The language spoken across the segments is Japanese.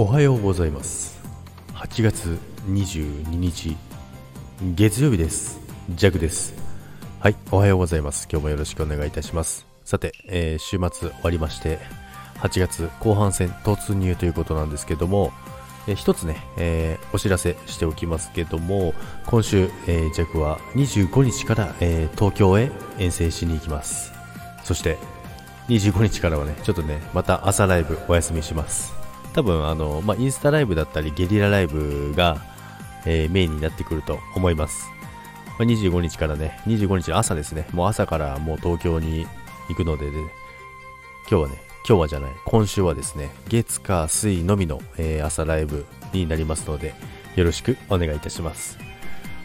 おはようございます。8月22日月曜日です。ジャグです。はいおはようございます。今日もよろしくお願いいたします。さて、えー、週末終わりまして8月後半戦突入ということなんですけども、えー、一つね、えー、お知らせしておきますけども今週、えー、ジャグは25日から、えー、東京へ遠征しに行きます。そして25日からはねちょっとねまた朝ライブお休みします。多分あの、まあ、インスタライブだったりゲリラライブが、えー、メインになってくると思います。まあ、25日からね、25日朝ですね、もう朝からもう東京に行くので、ね、今日はね、今日はじゃない、今週はですね、月火水のみの、えー、朝ライブになりますので、よろしくお願いいたします。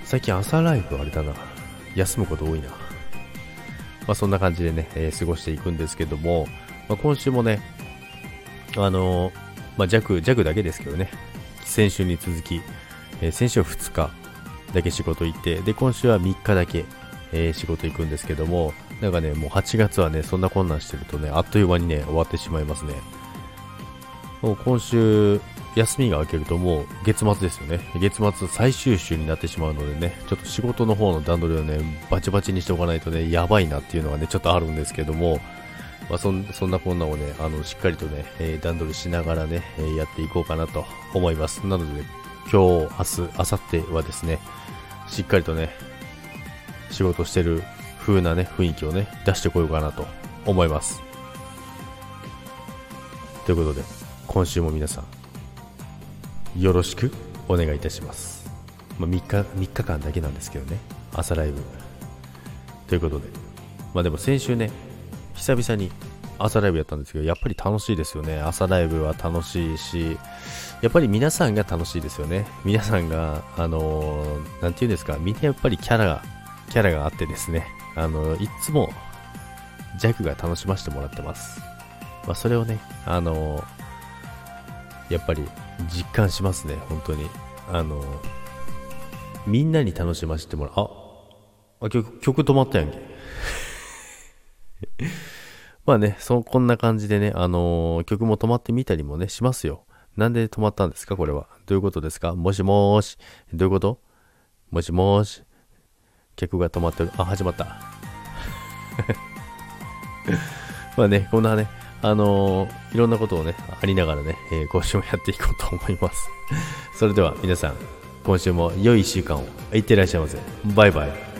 最近朝ライブあれだな、休むこと多いな。まあ、そんな感じでね、えー、過ごしていくんですけども、まあ、今週もね、あのーまあ、弱、弱だけですけどね、先週に続き、えー、先週は2日だけ仕事行って、で、今週は3日だけ、えー、仕事行くんですけども、なんかね、もう8月はね、そんな困難してるとね、あっという間にね、終わってしまいますね。もう今週、休みが明けるともう月末ですよね。月末最終週になってしまうのでね、ちょっと仕事の方の段取りをね、バチバチにしておかないとね、やばいなっていうのがね、ちょっとあるんですけども、まあ、そんそんなこんなをね、あのしっかりとね、えー、段取りしながらね、えー、やっていこうかなと思います。なので、ね、今日、明日、明後日はですね、しっかりとね、仕事してる風なね、雰囲気をね、出してこようかなと思います。ということで、今週も皆さん、よろしくお願いいたします。まあ、3日、3日間だけなんですけどね、朝ライブ。ということで、まあでも先週ね、久々に朝ライブやったんですけど、やっぱり楽しいですよね。朝ライブは楽しいし、やっぱり皆さんが楽しいですよね。皆さんが、あのー、なんて言うんですか、みんなやっぱりキャラが、キャラがあってですね、あのー、いつも、弱が楽しませてもらってます。まあ、それをね、あのー、やっぱり実感しますね、本当に。あのみんなに楽しませてもらう。あ、あ曲、曲止まったやんけ。まあね、そ、こんな感じでね、あのー、曲も止まってみたりもね、しますよ。なんで止まったんですかこれは。どういうことですか？もしもーし。どういうこと？もしもーし。曲が止まってる。あ、始まった。まあね、こんなね、あのー、いろんなことをね、ありながらね、えー、今週もやっていこうと思います。それでは皆さん、今週も良い1週間をいってらっしゃいませ。バイバイ。